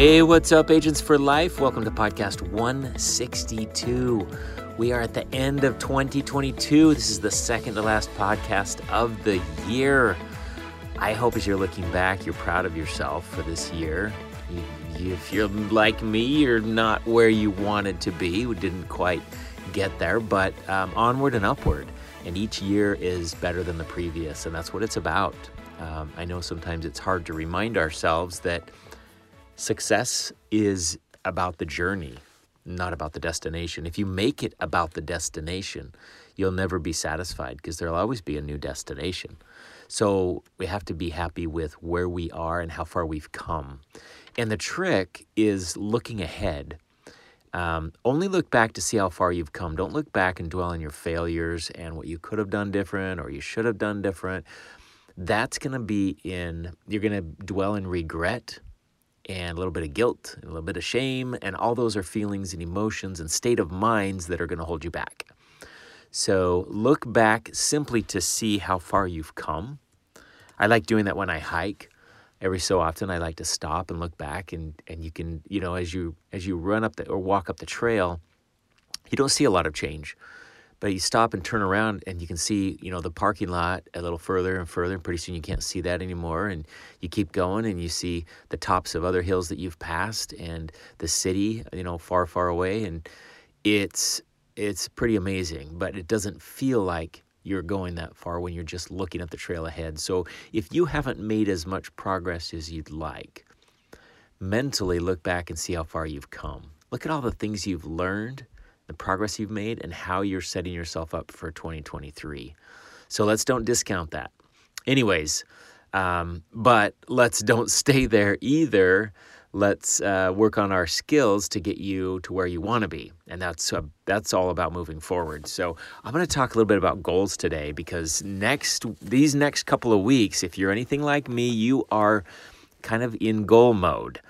Hey, what's up, Agents for Life? Welcome to podcast 162. We are at the end of 2022. This is the second to last podcast of the year. I hope as you're looking back, you're proud of yourself for this year. If you're like me, you're not where you wanted to be. We didn't quite get there, but um, onward and upward. And each year is better than the previous, and that's what it's about. Um, I know sometimes it's hard to remind ourselves that success is about the journey, not about the destination. If you make it about the destination, you'll never be satisfied because there'll always be a new destination. So we have to be happy with where we are and how far we've come. And the trick is looking ahead. Um, only look back to see how far you've come. Don't look back and dwell on your failures and what you could have done different or you should have done different. That's going to be in, you're going to dwell in regret and a little bit of guilt and a little bit of shame. And all those are feelings and emotions and state of minds that are going to hold you back. So look back simply to see how far you've come. I like doing that when I hike. Every so often I like to stop and look back and, and you can, you know, as you as you run up the or walk up the trail, you don't see a lot of change. But you stop and turn around and you can see, you know, the parking lot a little further and further, and pretty soon you can't see that anymore. And you keep going and you see the tops of other hills that you've passed and the city, you know, far, far away. And it's it's pretty amazing, but it doesn't feel like you're going that far when you're just looking at the trail ahead. So if you haven't made as much progress as you'd like, mentally look back and see how far you've come. Look at all the things you've learned, the progress you've made, and how you're setting yourself up for 2023. So let's don't discount that. Anyways, um, but let's don't stay there either let's uh, work on our skills to get you to where you want to be and that's uh, that's all about moving forward so i'm going to talk a little bit about goals today because next these next couple of weeks if you're anything like me you are kind of in goal mode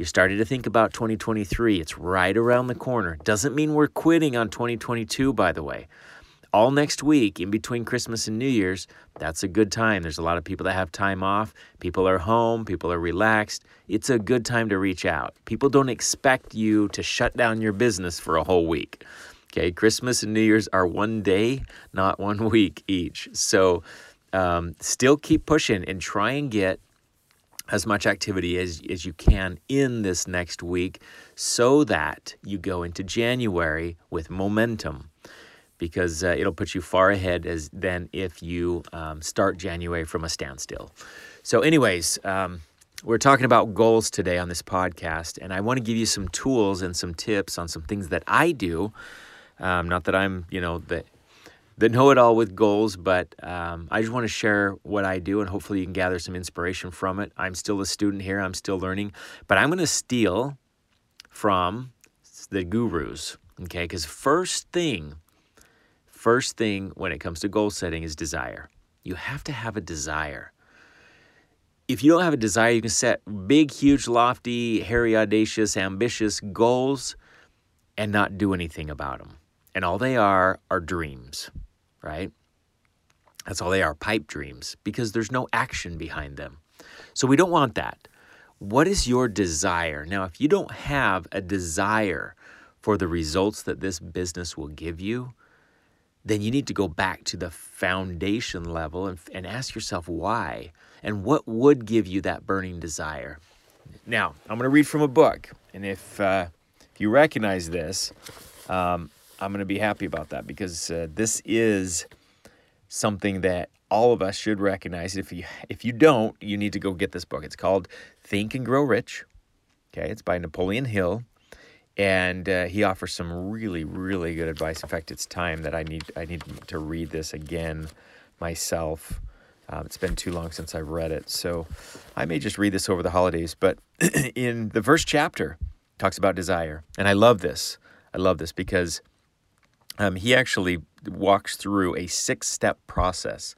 you're starting to think about 2023 it's right around the corner doesn't mean we're quitting on 2022 by the way all next week in between Christmas and New Year's, that's a good time. There's a lot of people that have time off. People are home, people are relaxed. It's a good time to reach out. People don't expect you to shut down your business for a whole week. Okay, Christmas and New Year's are one day, not one week each. So um, still keep pushing and try and get as much activity as, as you can in this next week so that you go into January with momentum because uh, it'll put you far ahead as than if you um, start January from a standstill. So, anyways, um, we're talking about goals today on this podcast, and I want to give you some tools and some tips on some things that I do. Um, not that I'm, you know, the the know it all with goals, but um, I just want to share what I do, and hopefully you can gather some inspiration from it. I'm still a student here; I'm still learning, but I'm going to steal from the gurus. Okay, because first thing First thing when it comes to goal setting is desire. You have to have a desire. If you don't have a desire, you can set big, huge, lofty, hairy, audacious, ambitious goals and not do anything about them. And all they are are dreams, right? That's all they are pipe dreams because there's no action behind them. So we don't want that. What is your desire? Now, if you don't have a desire for the results that this business will give you, then you need to go back to the foundation level and, and ask yourself why and what would give you that burning desire. Now, I'm going to read from a book, and if uh, if you recognize this, um, I'm going to be happy about that because uh, this is something that all of us should recognize. If you if you don't, you need to go get this book. It's called Think and Grow Rich. Okay, it's by Napoleon Hill and uh, he offers some really really good advice in fact it's time that i need i need to read this again myself um, it's been too long since i've read it so i may just read this over the holidays but in the first chapter talks about desire and i love this i love this because um, he actually walks through a six step process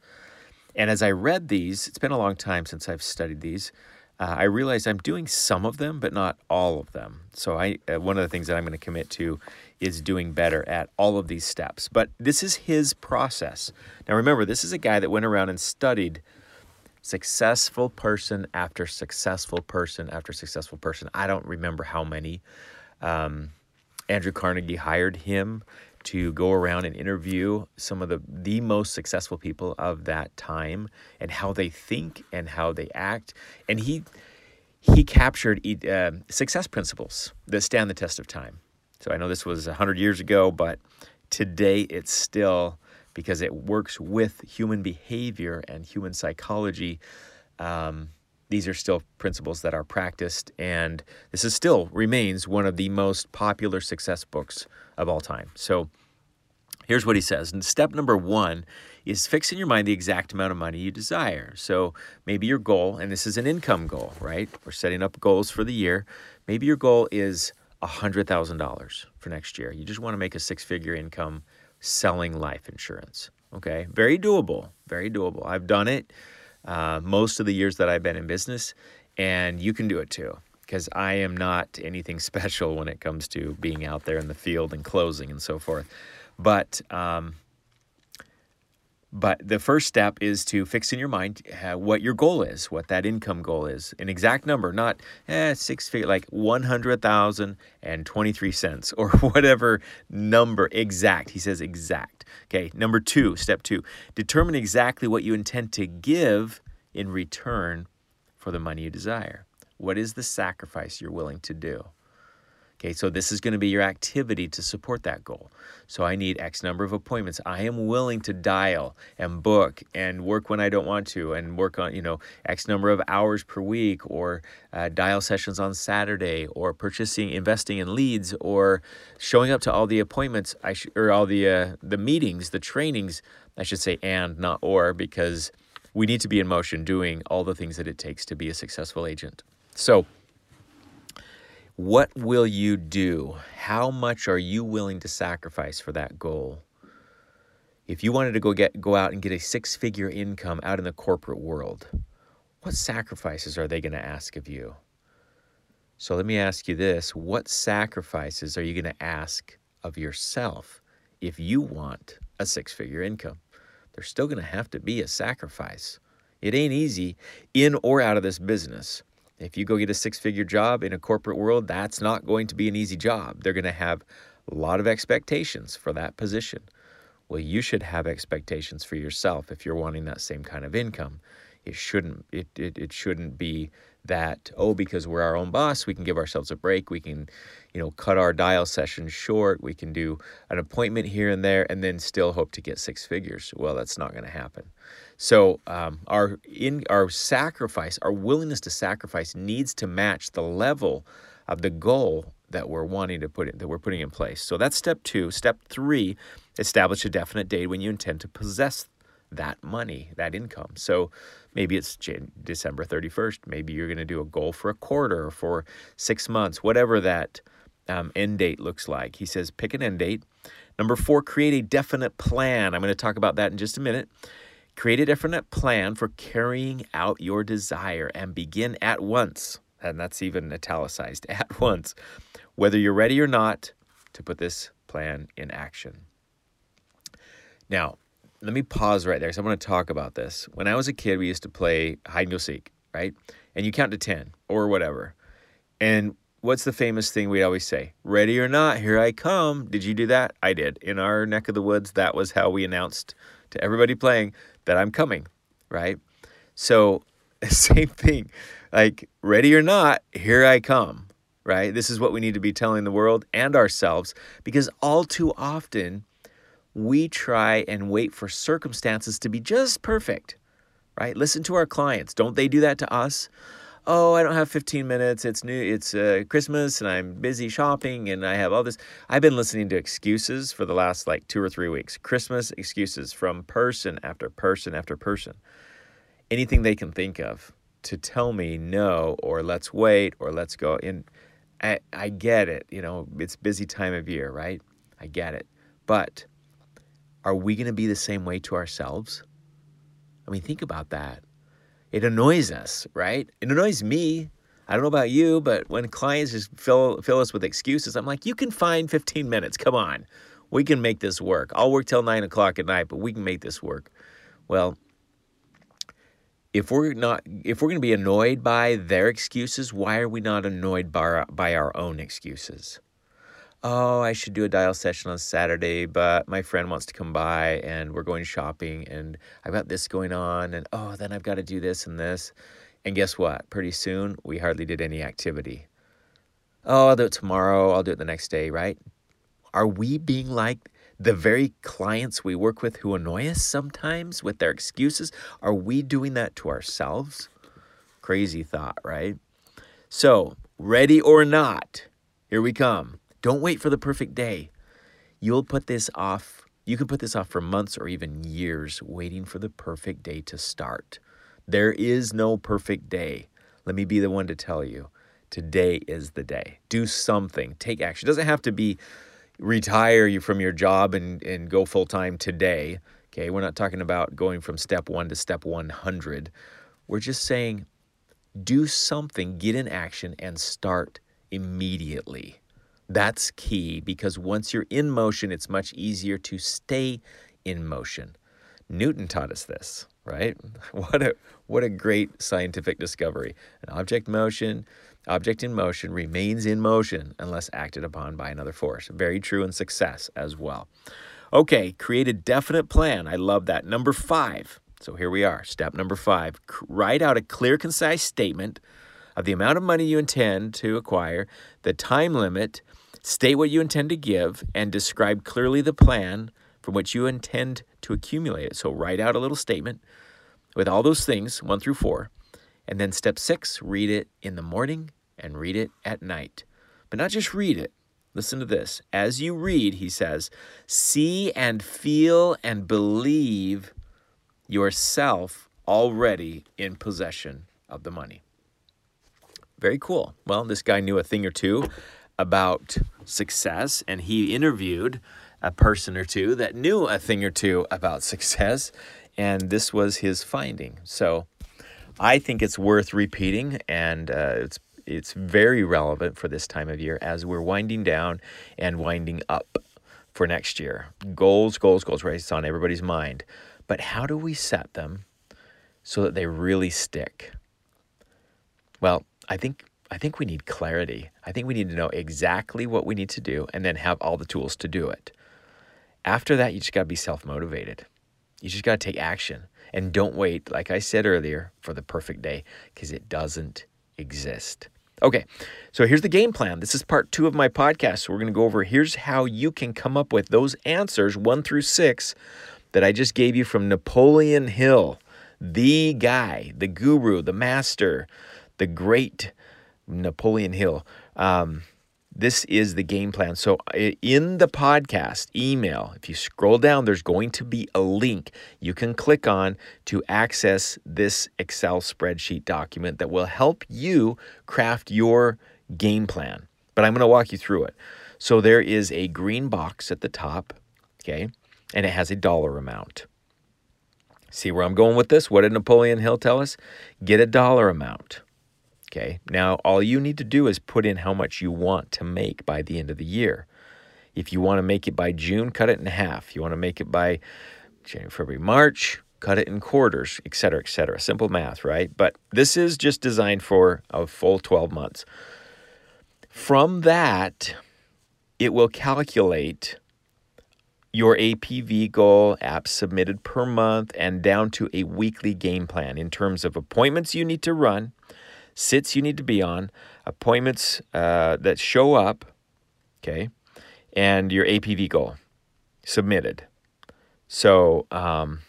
and as i read these it's been a long time since i've studied these uh, I realize I'm doing some of them, but not all of them. So I uh, one of the things that I'm going to commit to is doing better at all of these steps. But this is his process. Now remember, this is a guy that went around and studied Successful person after successful person after successful person. I don't remember how many. Um, Andrew Carnegie hired him to go around and interview some of the the most successful people of that time and how they think and how they act. And he he captured uh, success principles that stand the test of time. So i know this was 100 years ago but today it's still because it works with human behavior and human psychology um, these are still principles that are practiced and this is still remains one of the most popular success books of all time. So here's what he says. And step number one is fix in your mind the exact amount of money you desire. So maybe your goal, and this is an income goal, right? We're setting up goals for the year. Maybe your goal is $100,000 for next year. You just want to make a six figure income selling life insurance. Okay. Very doable. Very doable. I've done it uh, most of the years that I've been in business, and you can do it too because I am not anything special when it comes to being out there in the field and closing and so forth. But um, but the first step is to fix in your mind uh, what your goal is, what that income goal is, an exact number, not eh, six figure, like one hundred thousand and twenty three cents or whatever number exact. He says exact. Okay. Number two, step two, determine exactly what you intend to give in return for the money you desire. What is the sacrifice you're willing to do? Okay, so this is going to be your activity to support that goal. So I need X number of appointments. I am willing to dial and book and work when I don't want to and work on, you know, X number of hours per week or uh, dial sessions on Saturday or purchasing, investing in leads or showing up to all the appointments I sh- or all the, uh, the meetings, the trainings, I should say, and not or, because we need to be in motion doing all the things that it takes to be a successful agent. So, what will you do? How much are you willing to sacrifice for that goal? If you wanted to go get go out and get a six-figure income out in the corporate world, what sacrifices are they going to ask of you? So let me ask you this, what sacrifices are you going to ask of yourself if you want a six-figure income? There's still going to have to be a sacrifice. It ain't easy in or out of this business. If you go get a six figure job in a corporate world, that's not going to be an easy job. They're going to have a lot of expectations for that position. Well, you should have expectations for yourself if you're wanting that same kind of income. It shouldn't it, it, it shouldn't be that oh because we're our own boss we can give ourselves a break we can you know cut our dial sessions short we can do an appointment here and there and then still hope to get six figures well that's not going to happen so um, our in our sacrifice our willingness to sacrifice needs to match the level of the goal that we're wanting to put in that we're putting in place so that's step two step three establish a definite date when you intend to possess that money, that income. So maybe it's December 31st. Maybe you're going to do a goal for a quarter or for six months, whatever that um, end date looks like. He says pick an end date. Number four, create a definite plan. I'm going to talk about that in just a minute. Create a definite plan for carrying out your desire and begin at once. And that's even italicized at once, whether you're ready or not to put this plan in action. Now, let me pause right there because I want to talk about this. When I was a kid, we used to play hide and go seek, right? And you count to 10 or whatever. And what's the famous thing we always say? Ready or not, here I come. Did you do that? I did. In our neck of the woods, that was how we announced to everybody playing that I'm coming, right? So, same thing. Like, ready or not, here I come, right? This is what we need to be telling the world and ourselves because all too often, we try and wait for circumstances to be just perfect, right? Listen to our clients. Don't they do that to us? Oh, I don't have 15 minutes. It's new. It's uh, Christmas and I'm busy shopping and I have all this. I've been listening to excuses for the last like two or three weeks. Christmas excuses from person after person after person. Anything they can think of to tell me no or let's wait or let's go. And I, I get it. You know, it's busy time of year, right? I get it. But are we going to be the same way to ourselves? I mean, think about that. It annoys us, right? It annoys me. I don't know about you, but when clients just fill, fill us with excuses, I'm like, you can find 15 minutes. Come on. We can make this work. I'll work till nine o'clock at night, but we can make this work. Well, if we're not if we're going to be annoyed by their excuses, why are we not annoyed by our, by our own excuses? Oh, I should do a dial session on Saturday, but my friend wants to come by and we're going shopping and I've got this going on and oh, then I've got to do this and this. And guess what? Pretty soon we hardly did any activity. Oh, I'll do it tomorrow, I'll do it the next day, right? Are we being like the very clients we work with who annoy us sometimes with their excuses, are we doing that to ourselves? Crazy thought, right? So, ready or not, here we come. Don't wait for the perfect day. You'll put this off. You can put this off for months or even years, waiting for the perfect day to start. There is no perfect day. Let me be the one to tell you. Today is the day. Do something. Take action. It doesn't have to be retire you from your job and, and go full time today. Okay, we're not talking about going from step one to step 100. We're just saying do something, get in action, and start immediately. That's key because once you're in motion, it's much easier to stay in motion. Newton taught us this, right? What a what a great scientific discovery. An object motion Object in motion remains in motion unless acted upon by another force. Very true in success as well. Okay, create a definite plan. I love that. Number five. So here we are. Step number five write out a clear, concise statement of the amount of money you intend to acquire, the time limit, state what you intend to give, and describe clearly the plan from which you intend to accumulate it. So write out a little statement with all those things, one through four. And then step six, read it in the morning and read it at night. But not just read it. Listen to this. As you read, he says, see and feel and believe yourself already in possession of the money. Very cool. Well, this guy knew a thing or two about success, and he interviewed a person or two that knew a thing or two about success, and this was his finding. So I think it's worth repeating, and uh, it's it's very relevant for this time of year as we're winding down and winding up for next year. Goals, goals, goals, right? It's on everybody's mind. But how do we set them so that they really stick? Well, I think I think we need clarity. I think we need to know exactly what we need to do and then have all the tools to do it. After that, you just got to be self-motivated. You just got to take action. And don't wait, like I said earlier, for the perfect day because it doesn't exist. Okay, so here's the game plan. This is part two of my podcast. So we're going to go over here's how you can come up with those answers, one through six, that I just gave you from Napoleon Hill, the guy, the guru, the master, the great Napoleon Hill. Um, this is the game plan. So, in the podcast email, if you scroll down, there's going to be a link you can click on to access this Excel spreadsheet document that will help you craft your game plan. But I'm going to walk you through it. So, there is a green box at the top, okay, and it has a dollar amount. See where I'm going with this? What did Napoleon Hill tell us? Get a dollar amount. Okay, now all you need to do is put in how much you want to make by the end of the year. If you want to make it by June, cut it in half. You want to make it by January, February, March, cut it in quarters, et cetera, et cetera. Simple math, right? But this is just designed for a full 12 months. From that, it will calculate your APV goal, apps submitted per month, and down to a weekly game plan in terms of appointments you need to run sits you need to be on, appointments uh, that show up, okay, and your APV goal submitted. So, um,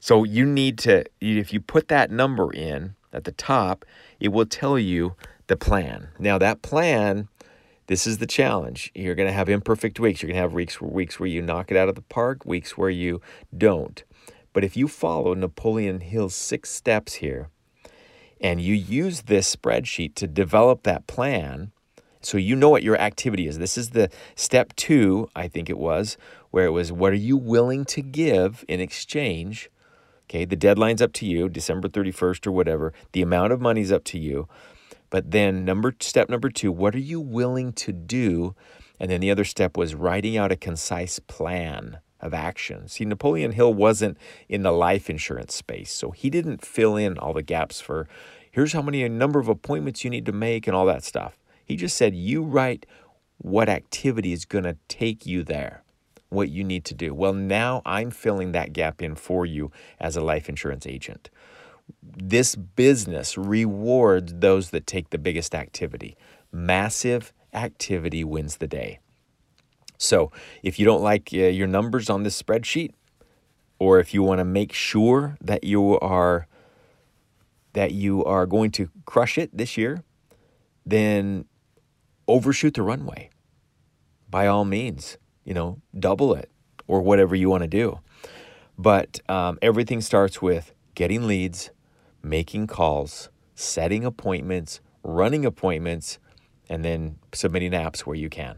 so you need to, if you put that number in at the top, it will tell you the plan. Now, that plan, this is the challenge. You're going to have imperfect weeks. You're going to have weeks, weeks where you knock it out of the park, weeks where you don't. But if you follow Napoleon Hill's six steps here, and you use this spreadsheet to develop that plan so you know what your activity is. This is the step two, I think it was, where it was what are you willing to give in exchange? Okay, the deadline's up to you, December 31st or whatever. The amount of money's up to you. But then number step number 2, what are you willing to do? And then the other step was writing out a concise plan of action. See, Napoleon Hill wasn't in the life insurance space, so he didn't fill in all the gaps for here's how many a number of appointments you need to make and all that stuff. He just said, you write what activity is going to take you there, what you need to do. Well, now I'm filling that gap in for you as a life insurance agent. This business rewards those that take the biggest activity. Massive activity wins the day. So, if you don't like uh, your numbers on this spreadsheet, or if you want to make sure that you are that you are going to crush it this year, then overshoot the runway. By all means, you know, double it or whatever you want to do. But um, everything starts with getting leads, making calls, setting appointments, running appointments, and then submitting apps where you can.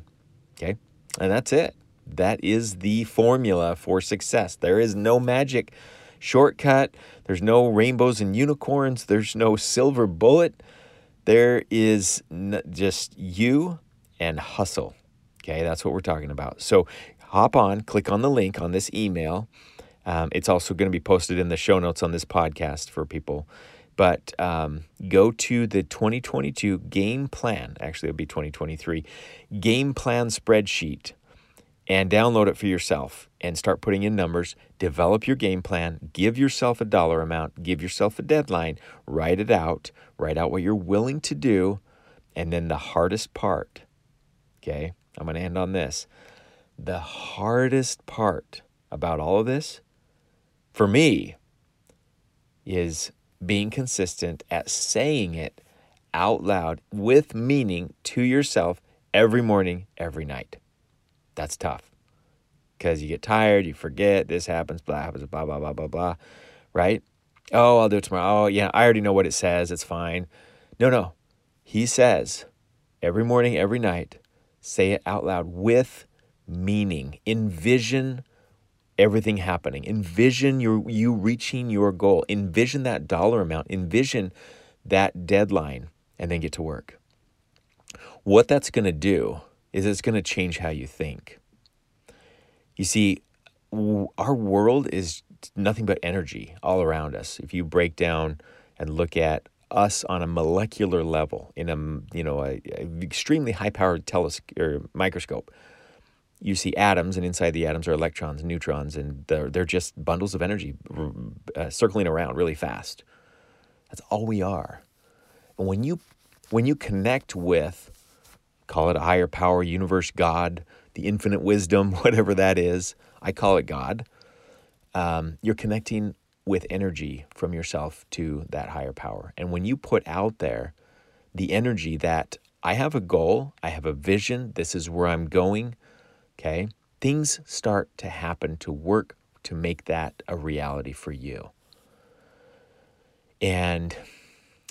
Okay? And that's it. That is the formula for success. There is no magic shortcut. There's no rainbows and unicorns. There's no silver bullet. There is just you and hustle. Okay, that's what we're talking about. So hop on, click on the link on this email. Um, it's also going to be posted in the show notes on this podcast for people. But um, go to the 2022 game plan, actually, it'll be 2023 game plan spreadsheet and download it for yourself and start putting in numbers. Develop your game plan, give yourself a dollar amount, give yourself a deadline, write it out, write out what you're willing to do. And then the hardest part, okay, I'm going to end on this. The hardest part about all of this for me is being consistent at saying it out loud with meaning to yourself every morning, every night. That's tough because you get tired, you forget, this happens, blah, happens, blah, blah, blah, blah, blah, right? Oh, I'll do it tomorrow. Oh, yeah, I already know what it says. It's fine. No, no. He says every morning, every night, say it out loud with meaning. Envision everything happening. Envision your, you reaching your goal. Envision that dollar amount. Envision that deadline and then get to work. What that's going to do is it's going to change how you think. You see, our world is nothing but energy all around us. If you break down and look at us on a molecular level in a you know a, a extremely high powered telescope or microscope, you see atoms, and inside the atoms are electrons and neutrons, and they're they're just bundles of energy uh, circling around really fast. That's all we are. And when you when you connect with call it a higher power, universe, God, the infinite wisdom, whatever that is. I call it God. Um, you're connecting with energy from yourself to that higher power. And when you put out there the energy that I have a goal, I have a vision, this is where I'm going, okay, things start to happen to work to make that a reality for you. And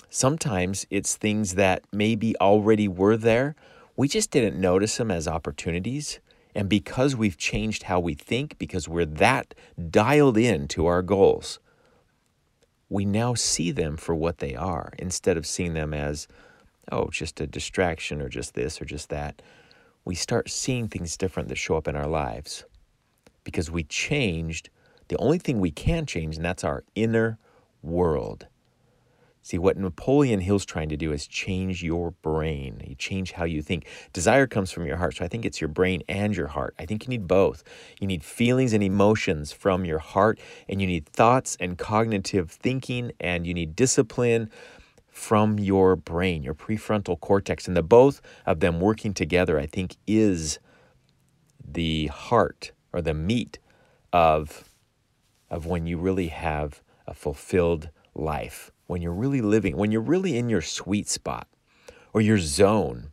sometimes it's things that maybe already were there, we just didn't notice them as opportunities. And because we've changed how we think, because we're that dialed in to our goals, we now see them for what they are instead of seeing them as, oh, just a distraction or just this or just that. We start seeing things different that show up in our lives because we changed the only thing we can change, and that's our inner world. See, what Napoleon Hill's trying to do is change your brain. You change how you think. Desire comes from your heart. So I think it's your brain and your heart. I think you need both. You need feelings and emotions from your heart, and you need thoughts and cognitive thinking, and you need discipline from your brain, your prefrontal cortex. And the both of them working together, I think, is the heart or the meat of, of when you really have a fulfilled life when you're really living, when you're really in your sweet spot or your zone.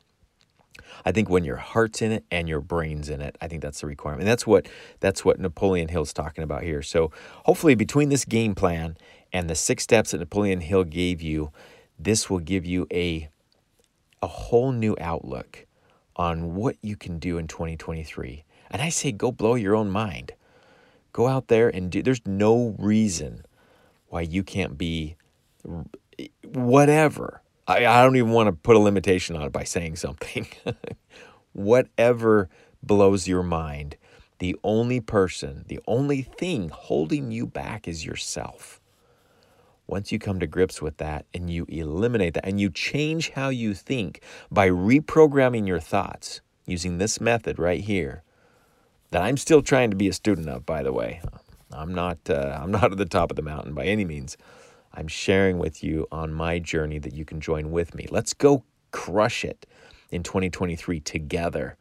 I think when your heart's in it and your brain's in it, I think that's the requirement. And that's what that's what Napoleon Hill's talking about here. So hopefully between this game plan and the six steps that Napoleon Hill gave you, this will give you a a whole new outlook on what you can do in 2023. And I say go blow your own mind. Go out there and do there's no reason why you can't be whatever. I, I don't even want to put a limitation on it by saying something. whatever blows your mind, the only person, the only thing holding you back is yourself. Once you come to grips with that and you eliminate that and you change how you think by reprogramming your thoughts using this method right here, that I'm still trying to be a student of, by the way. I'm not, uh, I'm not at the top of the mountain by any means. I'm sharing with you on my journey that you can join with me. Let's go crush it in 2023 together.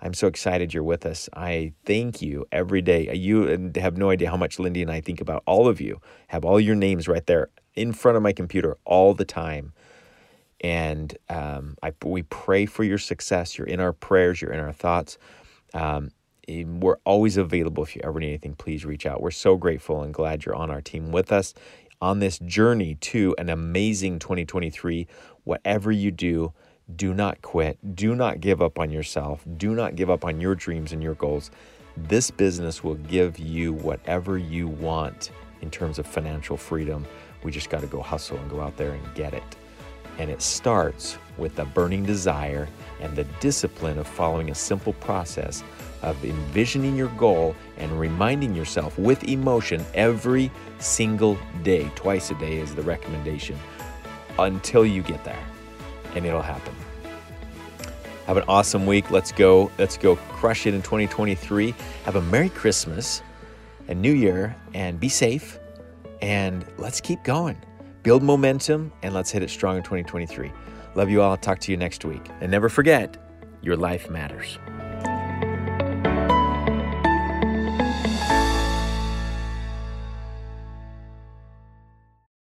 I'm so excited you're with us. I thank you every day. You have no idea how much Lindy and I think about all of you. Have all your names right there in front of my computer all the time. And um, I, we pray for your success. You're in our prayers, you're in our thoughts. Um, we're always available if you ever need anything. Please reach out. We're so grateful and glad you're on our team with us on this journey to an amazing 2023. Whatever you do, do not quit. Do not give up on yourself. Do not give up on your dreams and your goals. This business will give you whatever you want in terms of financial freedom. We just got to go hustle and go out there and get it. And it starts with the burning desire and the discipline of following a simple process of envisioning your goal and reminding yourself with emotion every single day, twice a day is the recommendation, until you get there. And it'll happen. Have an awesome week. Let's go. Let's go crush it in 2023. Have a Merry Christmas and New Year and be safe. And let's keep going. Build momentum and let's hit it strong in 2023. Love you all. I'll talk to you next week. And never forget, your life matters.